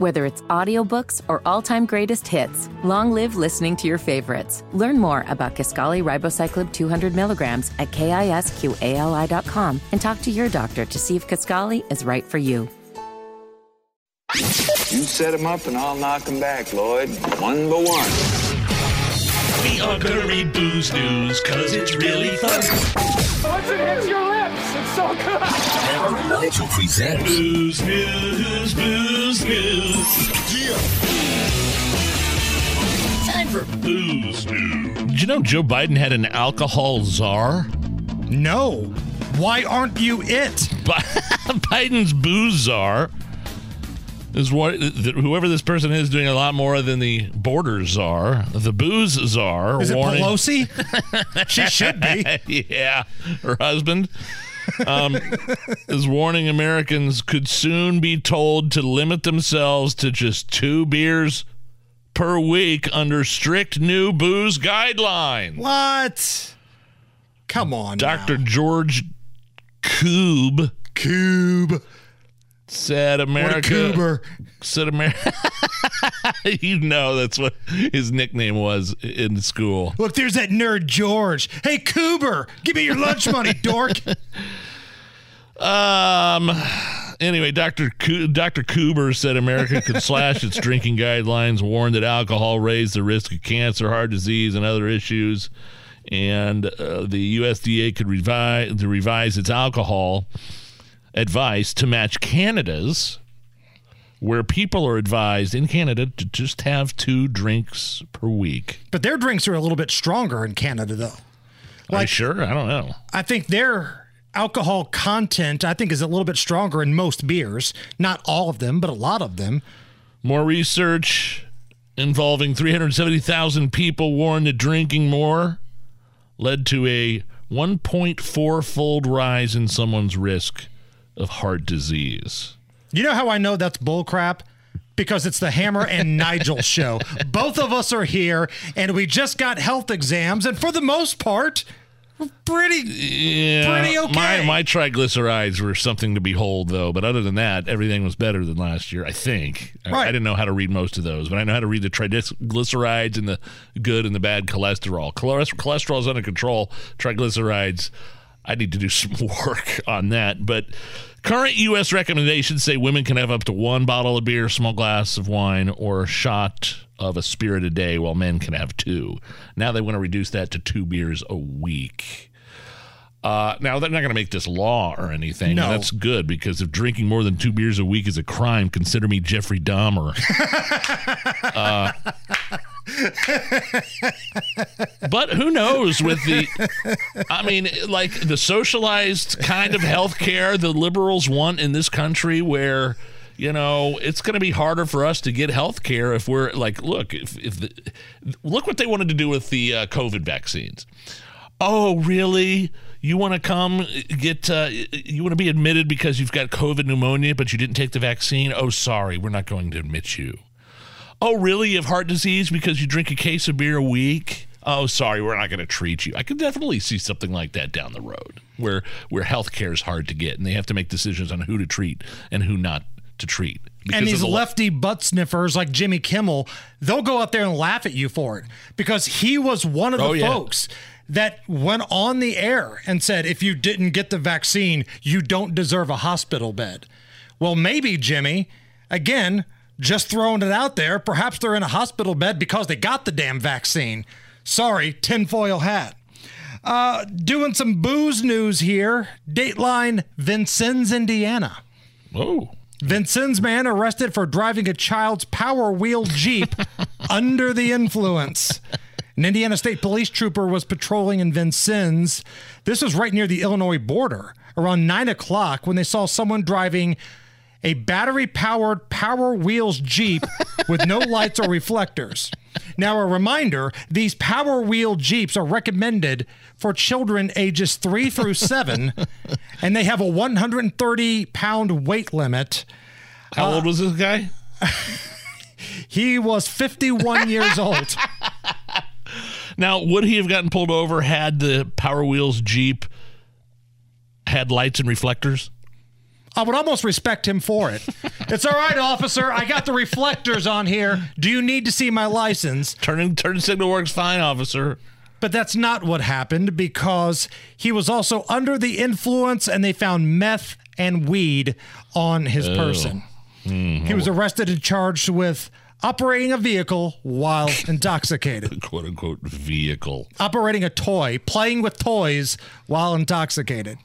Whether it's audiobooks or all-time greatest hits, long live listening to your favorites. Learn more about Kisqali Ribociclib 200 milligrams at kisqali.com and talk to your doctor to see if Kisqali is right for you. You set him up and I'll knock him back, Lloyd. One by one. We are Curry Booze News, cause it's really fun. Once it hits your lips, it's so good. Hammer and Nigel present Booze News, Booze News. For Booze. Did you know Joe Biden had an alcohol czar? No. Why aren't you it? Biden's booze czar is what whoever this person is doing a lot more than the border czar, the booze czar. Is it warning- Pelosi? she should be. yeah, her husband um, is warning Americans could soon be told to limit themselves to just two beers per week under strict new booze guidelines. What? Come on. Dr. now. George Koob Coob. said What a America said America. you know that's what his nickname was in school. Look, there's that nerd George. Hey, Coober, give me your lunch money, dork. Um. Anyway, Dr. Coo- Dr. Coober said America could slash its drinking guidelines, warned that alcohol raised the risk of cancer, heart disease, and other issues, and uh, the USDA could revise to revise its alcohol advice to match Canada's, where people are advised in Canada to just have two drinks per week. But their drinks are a little bit stronger in Canada, though. Like, sure, I don't know. I think their alcohol content, I think, is a little bit stronger in most beers. Not all of them, but a lot of them. More research involving 370,000 people warned that drinking more led to a 1.4 fold rise in someone's risk of heart disease. You know how I know that's bullcrap? Because it's the Hammer and Nigel show. Both of us are here, and we just got health exams, and for the most part, pretty. Yeah, Pretty okay. My, my triglycerides were something to behold, though. But other than that, everything was better than last year, I think. I- Right. I, didn't know how to read most of those, but I know how to read the triglycerides and the good and the bad cholesterol. Cholesterol is under control. Triglycerides, I need to do some work on that. But current U.S. recommendations say women can have up to one bottle of beer, small glass of wine, or a shot of a spirit a day, while men can have two. Now they want to reduce that to two beers a week. Uh, now they're not going to make this law or anything. No. that's good because if drinking more than two beers a week is a crime, consider me Jeffrey Dahmer. uh, but who knows with the, I mean, like the socialized kind of health care the liberals want in this country where. You know, it's going to be harder for us to get health care if we're like, look, if, if the, look what they wanted to do with the uh, COVID vaccines. Oh, really? You want to come get, uh, you want to be admitted because you've got COVID pneumonia, but you didn't take the vaccine? Oh, sorry, we're not going to admit you. Oh, really? You have heart disease because you drink a case of beer a week? Oh, sorry, we're not going to treat you. I could definitely see something like that down the road where, where health care is hard to get and they have to make decisions on who to treat and who not to treat. And these the le- lefty butt sniffers like Jimmy Kimmel, they'll go out there and laugh at you for it because he was one of the Oh, yeah. folks that went on the air and said, if you didn't get the vaccine, you don't deserve a hospital bed. Well, maybe, Jimmy, again, just throwing it out there, perhaps they're in a hospital bed because they got the damn vaccine. Sorry, tinfoil hat. Uh, doing some booze news here. Dateline Vincennes, Indiana. Oh. Vincennes man arrested for driving a child's Power Wheel Jeep under the influence. An Indiana State Police trooper was patrolling in Vincennes. This was right near the Illinois border around nine o'clock when they saw someone driving a battery powered Power Wheels Jeep with no lights or reflectors. Now, a reminder these Power Wheel Jeeps are recommended for children ages three through seven, and they have a 130 pound weight limit. How old was this guy? He was 51 years old. Now, would he have gotten pulled over had the Power Wheels Jeep had lights and reflectors? I would almost respect him for it It's all right, officer. I got the reflectors on here. Do you need to see my license? Turning turn signal works fine, officer. But that's not what happened because he was also under the influence and they found meth and weed on his person. Hmm. He was arrested and charged with operating a vehicle while intoxicated, Quote unquote vehicle. operating a toy, playing with toys while intoxicated.